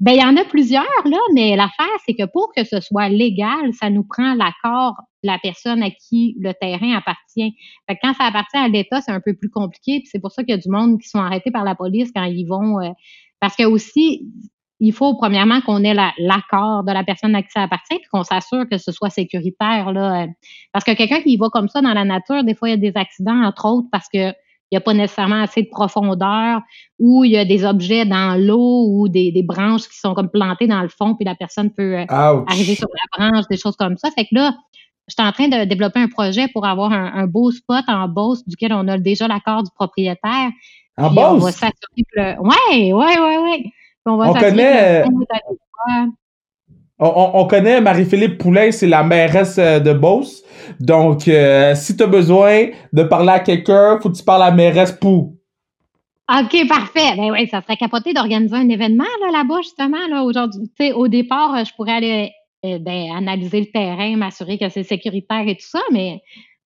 ben, il y en a plusieurs, là, mais l'affaire, c'est que pour que ce soit légal, ça nous prend l'accord la personne à qui le terrain appartient. Fait que quand ça appartient à l'État, c'est un peu plus compliqué. Puis c'est pour ça qu'il y a du monde qui sont arrêtés par la police quand ils vont. Euh, parce que aussi, il faut premièrement qu'on ait l'accord de la personne à qui ça appartient, puis qu'on s'assure que ce soit sécuritaire. Là. Parce que quelqu'un qui va comme ça dans la nature, des fois, il y a des accidents, entre autres, parce que il n'y a pas nécessairement assez de profondeur, ou il y a des objets dans l'eau ou des, des, branches qui sont comme plantées dans le fond, puis la personne peut euh, arriver sur la branche, des choses comme ça. Fait que là, suis en train de développer un projet pour avoir un, beau spot en Beauce duquel on a déjà l'accord du propriétaire. En Beauce? On va s'assurer que le... Ouais, ouais, ouais, ouais. On, va on connaît... On, connaît Marie-Philippe Poulain, c'est la mairesse euh, de Beauce. Donc, euh, si tu as besoin de parler à quelqu'un, faut que tu parles à la mairesse Pou. OK, parfait. Ben oui, ça serait capoté d'organiser un événement là-bas, justement, là, aujourd'hui. Tu sais, au départ, je pourrais aller ben, analyser le terrain, m'assurer que c'est sécuritaire et tout ça, mais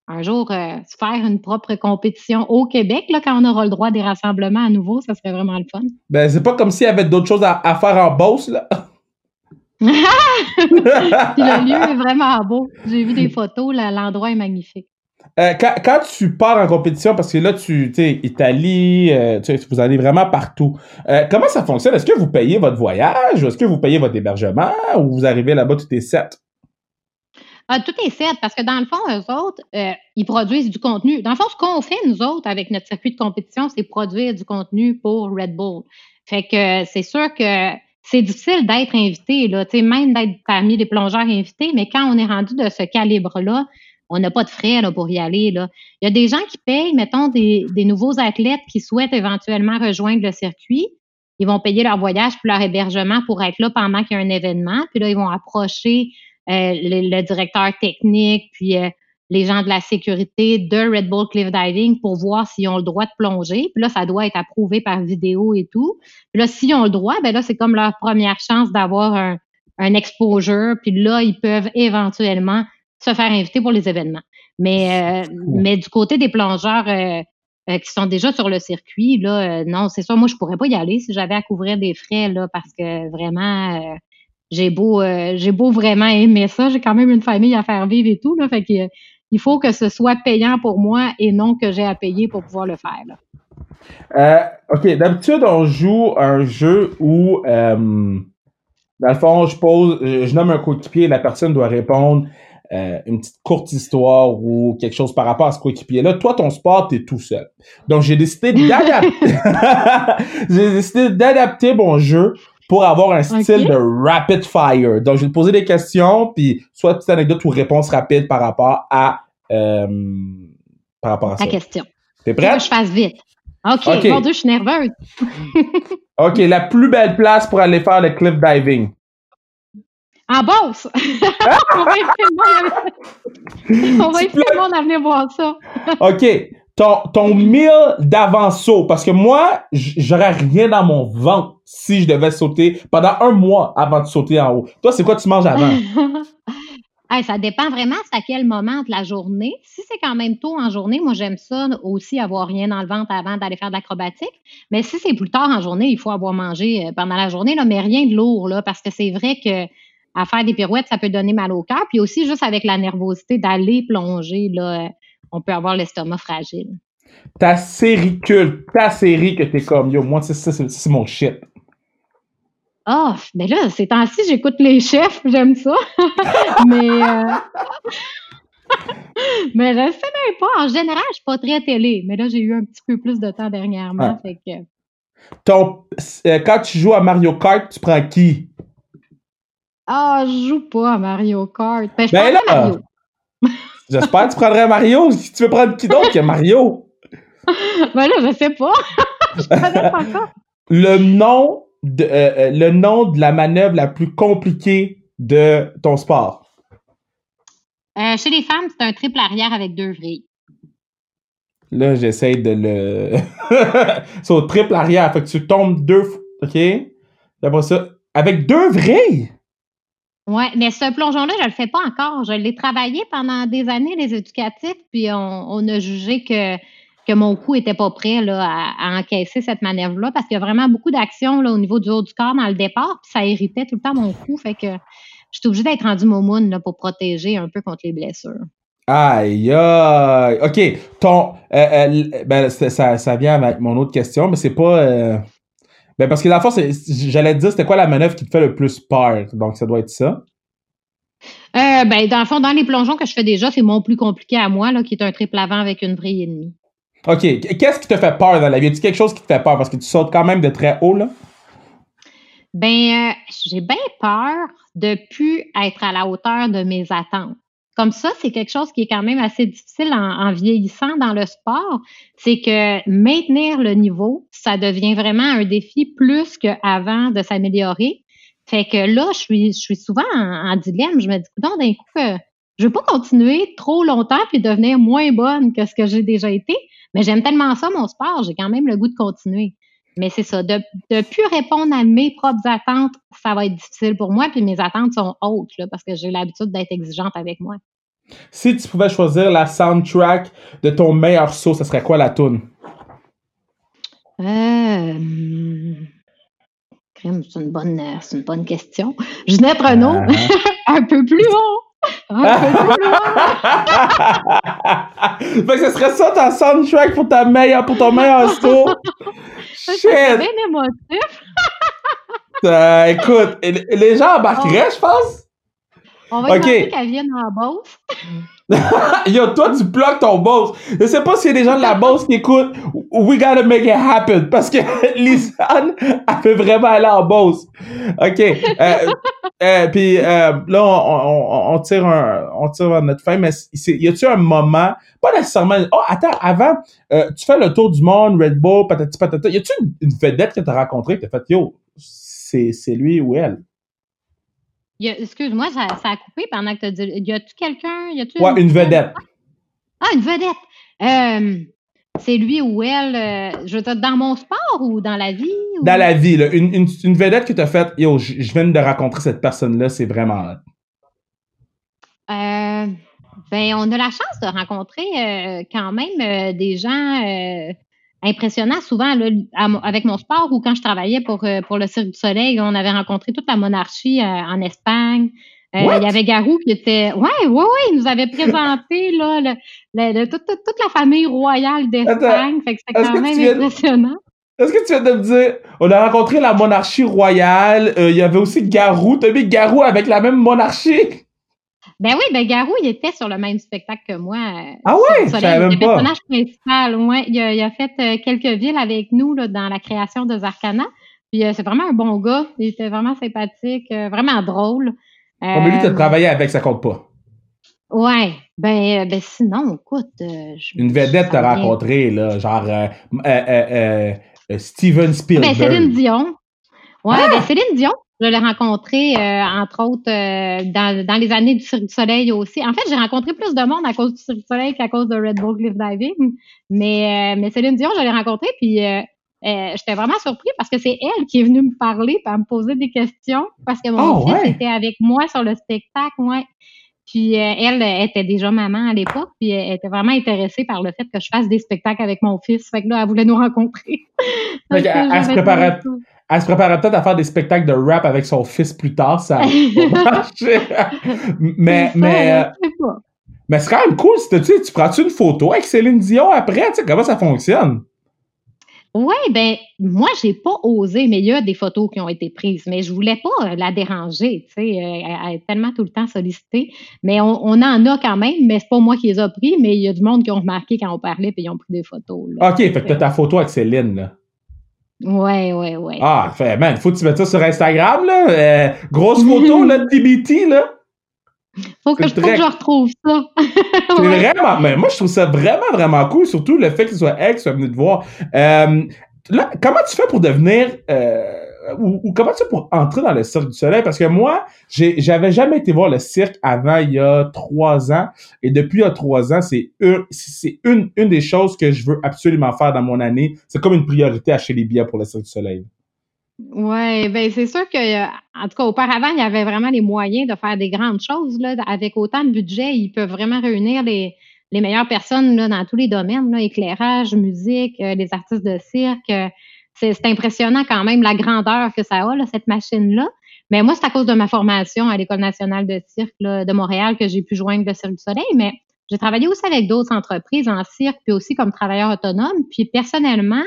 un jour, euh, faire une propre compétition au Québec, là, quand on aura le droit des rassemblements à nouveau, ça serait vraiment le fun. Ben, c'est pas comme s'il y avait d'autres choses à, faire en Beauce, là. le lieu est vraiment beau. J'ai vu des photos, l'endroit est magnifique. Euh, quand, tu pars en compétition, parce que là, tu sais, Italie, euh, vous allez vraiment partout. Euh, comment ça fonctionne? Est-ce que vous payez votre voyage? Est-ce que vous payez votre hébergement? Ou vous arrivez là-bas, tout est set? Ah, tout est set parce que dans le fond, eux autres, ils produisent du contenu. Dans le fond, ce qu'on fait, nous autres, avec notre circuit de compétition, c'est produire du contenu pour Red Bull. Fait que c'est sûr que c'est difficile d'être invité, là, même d'être parmi les plongeurs invités, mais quand on est rendu de ce calibre-là, on n'a pas de frais là, pour y aller. Là. Il y a des gens qui payent, mettons, des, nouveaux athlètes qui souhaitent éventuellement rejoindre le circuit. Ils vont payer leur voyage puis leur hébergement pour être là pendant qu'il y a un événement. Puis là, ils vont approcher euh, le, directeur technique, puis euh, les gens de la sécurité de Red Bull Cliff Diving pour voir s'ils ont le droit de plonger. Puis là, ça doit être approuvé par vidéo et tout. Puis là, s'ils ont le droit, ben là, c'est comme leur première chance d'avoir un, un exposure. Puis là, ils peuvent éventuellement se faire inviter pour les événements. Mais, euh, mais du côté des plongeurs euh, euh, qui sont déjà sur le circuit, là, non, c'est ça, moi, je pourrais pas y aller si j'avais à couvrir des frais, là, parce que vraiment, j'ai beau, j'ai beau vraiment aimer ça, j'ai quand même une famille à faire vivre et tout, là, fait que il faut que ce soit payant pour moi et non que j'ai à payer pour pouvoir le faire. Là. OK, d'habitude, on joue un jeu où, dans le fond, je pose, je nomme un coéquipier et la personne doit répondre euh, une petite courte histoire ou quelque chose par rapport à ce coéquipier-là. Toi, ton sport, t'es tout seul. Donc, j'ai décidé d'adapter, j'ai décidé d'adapter mon jeu pour avoir un style de rapid fire. Donc, je vais te poser des questions, puis soit petite anecdote ou réponse rapide par rapport à, euh, par rapport à ça. Ta question. T'es prêt? je fasse vite. OK, okay. Mon Dieu, je suis nerveuse. OK, la plus belle place pour aller faire le cliff diving. En Beauce! on va inviter le monde à venir voir ça. OK. Ton, ton mille d'avant-saut, parce que moi, j'aurais rien dans mon ventre si je devais sauter pendant un mois avant de sauter en haut. Toi, c'est quoi tu manges avant? ça dépend vraiment à quel moment de la journée. Si c'est quand même tôt en journée, moi j'aime ça aussi avoir rien dans le ventre avant d'aller faire de l'acrobatique. Mais si c'est plus tard en journée, il faut avoir mangé euh, pendant la journée, là, mais rien de lourd, là, parce que c'est vrai que à faire des pirouettes, ça peut donner mal au cœur. Puis aussi, juste avec la nervosité d'aller plonger, là, on peut avoir l'estomac fragile. Ta série culte, ta série que t'es comme, yo, moi, c'est mon shit. Ah, oh, ben là, ces temps-ci, j'écoute les chefs, j'aime ça. mais, euh... mais je sais même pas. En général, je suis pas très télé, mais là, j'ai eu un petit peu plus de temps dernièrement. Fait que... Ton, euh, quand tu joues à Mario Kart, tu prends qui? Ah, je joue pas à Mario Kart. Ben, je ben Mario. J'espère que tu prendrais Mario. Si tu veux prendre qui d'autre que Mario? ben là, je sais pas. je connais pas ça. Le nom de, euh, euh, le nom de la manœuvre la plus compliquée de ton sport? Euh, chez les femmes, c'est un triple arrière avec deux vrilles. Là, j'essaye de le. c'est au triple arrière. Fait que tu tombes deux fois. OK? Après ça, avec deux vrilles? Oui, mais ce plongeon-là, je le fais pas encore. Je l'ai travaillé pendant des années, les éducatifs, puis on, a jugé que, que mon cou était pas prêt là, à, encaisser cette manœuvre-là parce qu'il y a vraiment beaucoup d'action au niveau du haut du corps dans le départ, puis ça irritait tout le temps mon cou. Fait que j'étais obligée d'être rendu momoun là, pour protéger un peu contre les blessures. Aïe, aïe. OK. Ton, euh, euh, ben, ça, ça vient avec mon autre question, mais c'est pas. Euh, ben, parce que la force, j'allais te dire, c'était quoi la manœuvre qui te fait le plus peur? Donc, ça doit être ça. Euh, ben, dans le fond, dans les plongeons que je fais déjà, c'est mon plus compliqué à moi, là, qui est un triple avant avec une vrille et demie. OK. Qu'est-ce qui te fait peur dans la vie? Quelque chose qui te fait peur? Parce que tu sautes quand même de très haut, là. Ben, euh, j'ai bien peur de plus être à la hauteur de mes attentes. Comme ça, c'est quelque chose qui est quand même assez difficile en, vieillissant dans le sport. C'est que maintenir le niveau, ça devient vraiment un défi plus qu'avant de s'améliorer. Fait que là, je suis, souvent en, dilemme. Je me dis, non, d'un coup, euh, je veux pas continuer trop longtemps puis devenir moins bonne que ce que j'ai déjà été. Mais j'aime tellement ça, mon sport, j'ai quand même le goût de continuer. Mais c'est ça, de ne plus répondre à mes propres attentes, ça va être difficile pour moi. Puis mes attentes sont hautes, là, parce que j'ai l'habitude d'être exigeante avec moi. Si tu pouvais choisir la soundtrack de ton meilleur saut, ça serait quoi la tune? Euh, c'est une bonne, c'est une bonne question. Ginette Renault, ah. un peu plus haut. Fait que ce serait ça ta soundtrack pour ta meilleure, pour ton meilleur saut. Shit. C'est bien émotif. Euh, écoute, les gens embarqueraient, je pense. On va okay. qu'elle vienne en Beauce. Yo, toi, tu bloques ton boss. Je sais pas s'il y a des gens de la boss qui écoutent We gotta make it happen. Parce que Lisanne, elle peut vraiment aller en boss. OK. Euh, euh, Puis euh, là, on, on, tire un, on tire vers notre fin, mais y a-tu un moment, pas nécessairement. Oh, attends, avant, euh, tu fais le tour du monde, Red Bull, patati patata. Y a-tu une, une vedette que t'as rencontrée que t'as fait, yo, c'est lui ou elle? Excuse-moi, ça, ça, a coupé pendant que tu as dit. Y a-tu quelqu'un? Ouais, une, vedette. Ah, une vedette. Euh, c'est lui ou elle, euh, je veux dire, dans mon sport ou dans la vie? Dans la vie, là. Une, une, une vedette que tu as faite, yo, je viens de rencontrer cette personne-là, c'est vraiment. Euh, ben, on a la chance de rencontrer quand même des gens impressionnant souvent là, avec mon sport ou quand je travaillais pour, euh, pour le Cirque du Soleil, on avait rencontré toute la monarchie euh, en Espagne. Euh, il y avait Garou qui était. Ouais, ouais, ouais, il nous avait présenté là, le, toute, toute, la famille royale d'Espagne. Fait que c'était quand même impressionnant. Est-ce que tu viens de me dire, on a rencontré la monarchie royale, il y avait aussi Garou, t'as mis Garou avec la même monarchie? Ben oui, ben Garou, il était sur le même spectacle que moi. Euh, ah ouais? Je savais même pas. Le personnage principal, ouais. Il a, il a fait euh, quelques villes avec nous là, dans la création de Zarkana. Puis euh, c'est vraiment un bon gars. Il était vraiment sympathique, vraiment drôle. Euh, mais lui, tu as travaillé avec, ça compte pas. Ouais, ben, ben sinon, écoute. Une vedette t'as rencontré, là, genre Steven Spielberg. Ben Céline Dion. Ouais, ben Céline Dion, je l'ai rencontré, euh, entre autres, euh, dans, dans, les années du Cirque du Soleil aussi. En fait, j'ai rencontré plus de monde à cause du Cirque du Soleil qu'à cause de Red Bull Cliff Diving. Mais, euh, mais Céline Dion, je l'ai rencontrée, puis j'étais vraiment surpris parce que c'est elle qui est venue me parler, et me poser des questions, parce que mon oh, fils était avec moi sur le spectacle, ouais. Puis elle était déjà maman à l'époque, puis elle était vraiment intéressée par le fait que je fasse des spectacles avec mon fils. Fait que là, elle voulait nous rencontrer. elle, elle, se préparait, elle se préparait peut-être à faire des spectacles de rap avec son fils plus tard, ça mais, mais, euh, mais c'est quand même cool. Tu, tu prends-tu une photo avec Céline Dion après? Tu sais, comment ça fonctionne? Oui, ben moi, j'ai pas osé, mais il y a des photos qui ont été prises, mais je voulais pas euh, la déranger, tu sais, euh, elle est tellement tout le temps sollicitée. Mais on, en a quand même, mais c'est pas moi qui les a pris, mais il y a du monde qui ont remarqué quand on parlait puis ils ont pris des photos. OK, fait que t'as ta photo avec Céline, là. Ouais, ouais, ouais. Ah, fait, man, faut que tu mettes ça sur Instagram, là. Euh, grosse photo, là, de TBT, là. Faut que, je, que je retrouve ça. c'est vraiment, mais moi, je trouve ça vraiment, vraiment cool, surtout le fait que ce soit elle qui soit venue te voir. Euh, là, comment tu fais pour devenir, euh, ou, comment tu pour entrer dans le Cirque du Soleil? Parce que moi, j'avais jamais été voir le cirque avant il y a trois ans. Et depuis il y a trois ans, c'est une, des choses que je veux absolument faire dans mon année. C'est comme une priorité acheter les billets pour le Cirque du Soleil. Oui, ben c'est sûr que, en tout cas, auparavant, il y avait vraiment les moyens de faire des grandes choses. Là, avec autant de budget, ils peuvent vraiment réunir les, les meilleures personnes là, dans tous les domaines, éclairage, musique, euh, les artistes de cirque. C'est impressionnant quand même la grandeur que ça a, là, cette machine-là. Mais moi, c'est à cause de ma formation à l'École nationale de cirque de Montréal que j'ai pu joindre le Cirque du Soleil. Mais j'ai travaillé aussi avec d'autres entreprises en cirque, puis aussi comme travailleur autonome. Puis personnellement,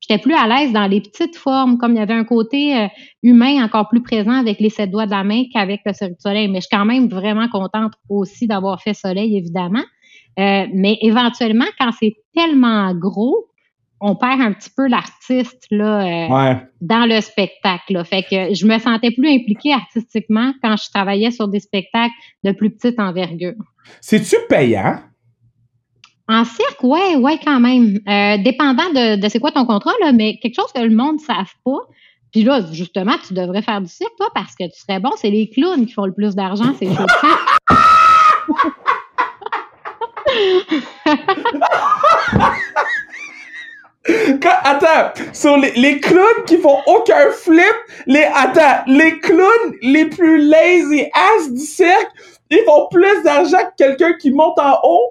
j'étais plus à l'aise dans les petites formes, comme il y avait un côté euh, humain encore plus présent avec les sept doigts de la main qu'avec le Cirque du Soleil. Mais je suis quand même vraiment contente aussi d'avoir fait Soleil, évidemment. Euh, mais éventuellement, quand c'est tellement gros, on perd un petit peu l'artiste là euh, dans le spectacle. Là. Fait que je me sentais plus impliquée artistiquement quand je travaillais sur des spectacles de plus petite envergure. C'est-tu payant? En cirque, ouais, ouais, quand même. Euh, dépendant de, de c'est quoi ton contrat, là, mais quelque chose que le monde ne savent pas. Puis là, justement, tu devrais faire du cirque, toi, parce que tu serais bon. C'est les clowns qui font le plus d'argent, c'est attends, sur les, les, clowns qui font aucun flip, les, attends, les clowns les plus lazy ass du cirque, ils font plus d'argent que quelqu'un qui monte en haut?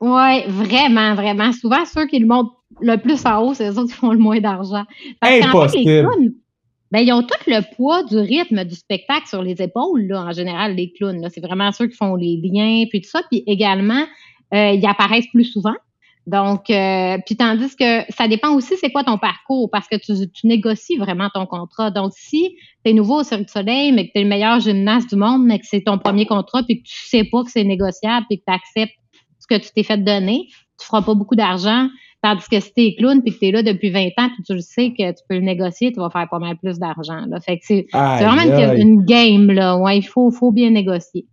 Ouais, vraiment, vraiment. Souvent, ceux qui le montent le plus en haut, c'est ceux qui font le moins d'argent. Impossible. les clowns, ben, ils ont tout le poids du rythme du spectacle sur les épaules, là, en général, les clowns. C'est vraiment ceux qui font les liens, puis tout ça. Puis également, euh, ils apparaissent plus souvent. Donc, euh, puis tandis que ça dépend aussi c'est quoi ton parcours parce que tu, tu, négocies vraiment ton contrat. Donc, si tu es nouveau au Cirque du Soleil, mais que tu es le meilleur gymnaste du monde, mais que c'est ton premier contrat, puis que tu sais pas que c'est négociable, puis que tu acceptes ce que tu t'es fait donner, tu feras pas beaucoup d'argent. Tandis que si t'es clown puis que t'es là depuis 20 ans puis tu le sais que tu peux le négocier, tu vas faire pas mal plus d'argent. Fait que c'est vraiment une, game, là. Ouais, il faut, faut bien négocier.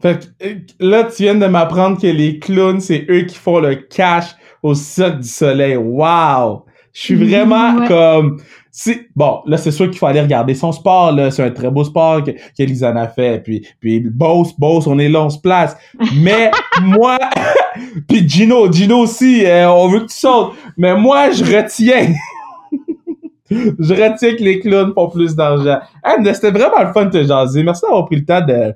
Fait que, euh, là, tu viens de m'apprendre que les clowns, c'est eux qui font le cash au Cirque du Soleil. Wow! Je suis vraiment comme... Bon, là, c'est sûr qu'il faut aller regarder son sport, là. C'est un très beau sport que, que a fait. Puis, puis Boss, Boss, on est là, on se place. Mais moi... puis Gino, Gino aussi, euh, on veut que tu sautes. Mais moi, je retiens... je retiens que les clowns font plus d'argent. C'était vraiment le fun de te jaser. Merci d'avoir pris le temps de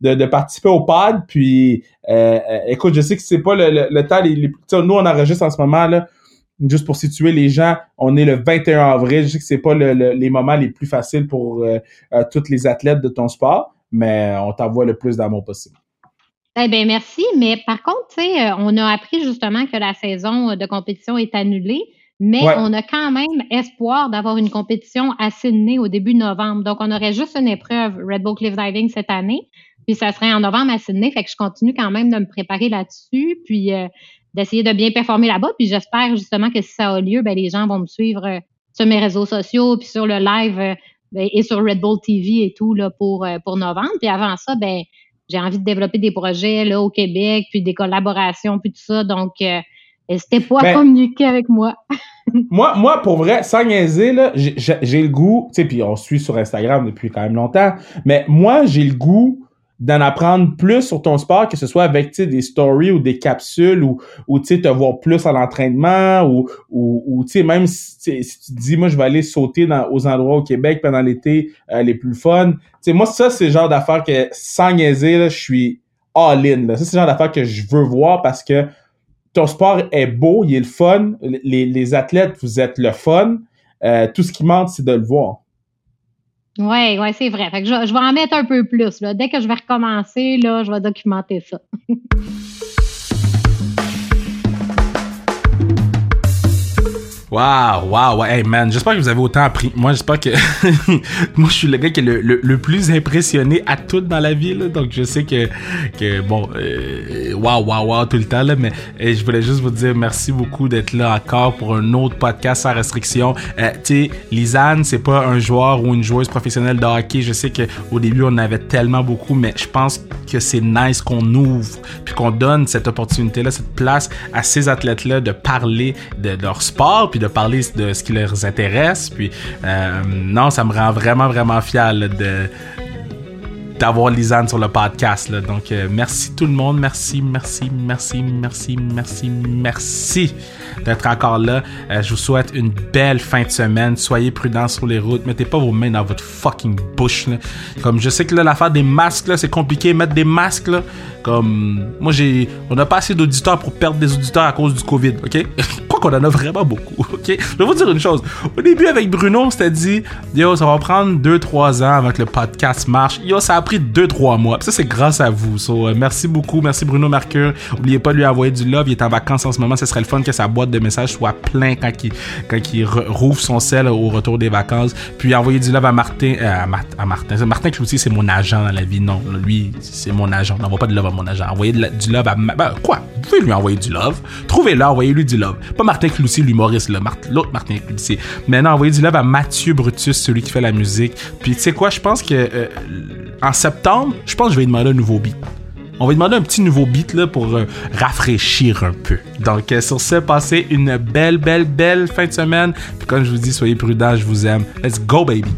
de, participer au pod. Puis, euh, euh, écoute, je sais que c'est pas le, le, temps, les, nous, on enregistre en ce moment, là, juste pour situer les gens, on est le 21 avril. Je sais que c'est pas les moments les plus faciles pour euh, tous les athlètes de ton sport, mais on t'envoie le plus d'amour possible. Eh bien, merci. Mais par contre, on a appris justement que la saison de compétition est annulée. Mais on a quand même espoir d'avoir une compétition à Sydney au début novembre. Donc, on aurait juste une épreuve Red Bull Cliff Diving cette année. Puis ça serait en novembre à Sydney, fait que je continue quand même de me préparer là-dessus, puis euh, d'essayer de bien performer là-bas. Puis j'espère justement que si ça a lieu, ben les gens vont me suivre euh, sur mes réseaux sociaux, puis sur le live euh, ben, et sur Red Bull TV et tout là pour pour novembre. Puis avant ça, ben j'ai envie de développer des projets là au Québec, puis des collaborations, puis tout ça. Donc n'hésitez pas à ben communiquer avec moi. moi, moi, pour vrai, sans niaiser, là, j'ai le goût, tu sais, puis on suit sur Instagram depuis quand même longtemps, mais moi, j'ai le goût d'en apprendre plus sur ton sport, que ce soit avec des stories ou des capsules ou, ou te voir plus à l'entraînement ou, ou, ou même si, si, tu te dis, moi, je vais aller sauter dans, aux endroits au Québec pendant l'été euh, les plus fun. sais moi, ça, c'est le genre d'affaires que, sans niaiser, je suis all-in. Ça, c'est le genre d'affaires que je veux voir parce que ton sport est beau, il est le fun. Les, les athlètes, vous êtes le fun. Euh, tout ce qui manque, c'est de le voir. Oui, ouais, c'est vrai. Fait que je, je, vais en mettre un peu plus. Là. Dès que je vais recommencer, là, je vais documenter ça. Waouh, waouh, hey man, j'espère que vous avez autant appris. Moi, j'espère que. Moi, je suis le gars qui est le, plus impressionné à tout dans la vie. Donc, je sais que, que bon, euh, waouh, waouh, waouh, tout le temps, là. Mais je voulais juste vous dire merci beaucoup d'être là encore pour un autre podcast sans restriction. Euh, tu sais, Lisanne, c'est pas un joueur ou une joueuse professionnelle de hockey. Je sais qu'au début, on avait tellement beaucoup, mais je pense que c'est nice qu'on ouvre, puis qu'on donne cette opportunité-là, cette place à ces athlètes-là de parler de, leur sport, de parler de ce qui leur intéresse. Puis euh, non, ça me rend vraiment, vraiment fier de d'avoir Lisanne sur le podcast. Là. Donc, euh, merci tout le monde. Merci, merci, merci, merci, merci, merci d'être encore là. Euh, je vous souhaite une belle fin de semaine. Soyez prudents sur les routes. Mettez pas vos mains dans votre fucking bouche. Comme je sais que là, l'affaire des masques, c'est compliqué. Mettre des masques, là, comme moi, j'ai, on a pas assez d'auditeurs pour perdre des auditeurs à cause du Covid, ok? Qu'on en a vraiment beaucoup, ok? Je vais vous dire une chose. Au début, avec Bruno, on s'était dit, yo, ça va prendre 2-3 ans avant que le podcast marche. Yo, ça a pris 2-3 mois. ça, c'est grâce à vous. So, euh, merci beaucoup. Merci Bruno Mercure. Oubliez pas de lui envoyer du love. Il est en vacances en ce moment. Ce serait le fun que sa boîte de messages soit plein quand il, quand il rouvre son sel au retour des vacances. Puis envoyer du love à Martin. Euh, à, Martin. Martin Cloutier, c'est mon agent dans la vie. Non, lui, c'est mon agent. N'envoie pas de love à mon agent. Envoyez du love à... Ben, quoi? Vous pouvez lui envoyer du love. Trouvez-le, envoyez-lui du love. Pas Martin Cloutier, l'humoriste. L'autre Martin Cloutier. Maintenant, envoyez du love à Mathieu Brutus, celui qui fait la musique. Puis tu sais quoi, je pense que... Euh, en septembre, je pense que je vais lui demander un nouveau beat. On va lui demander un petit nouveau beat pour euh, rafraîchir un peu. Donc euh, sur ce, passez une belle, belle, belle fin de semaine. Puis comme je vous dis, soyez prudents, je vous aime. Let's go, baby!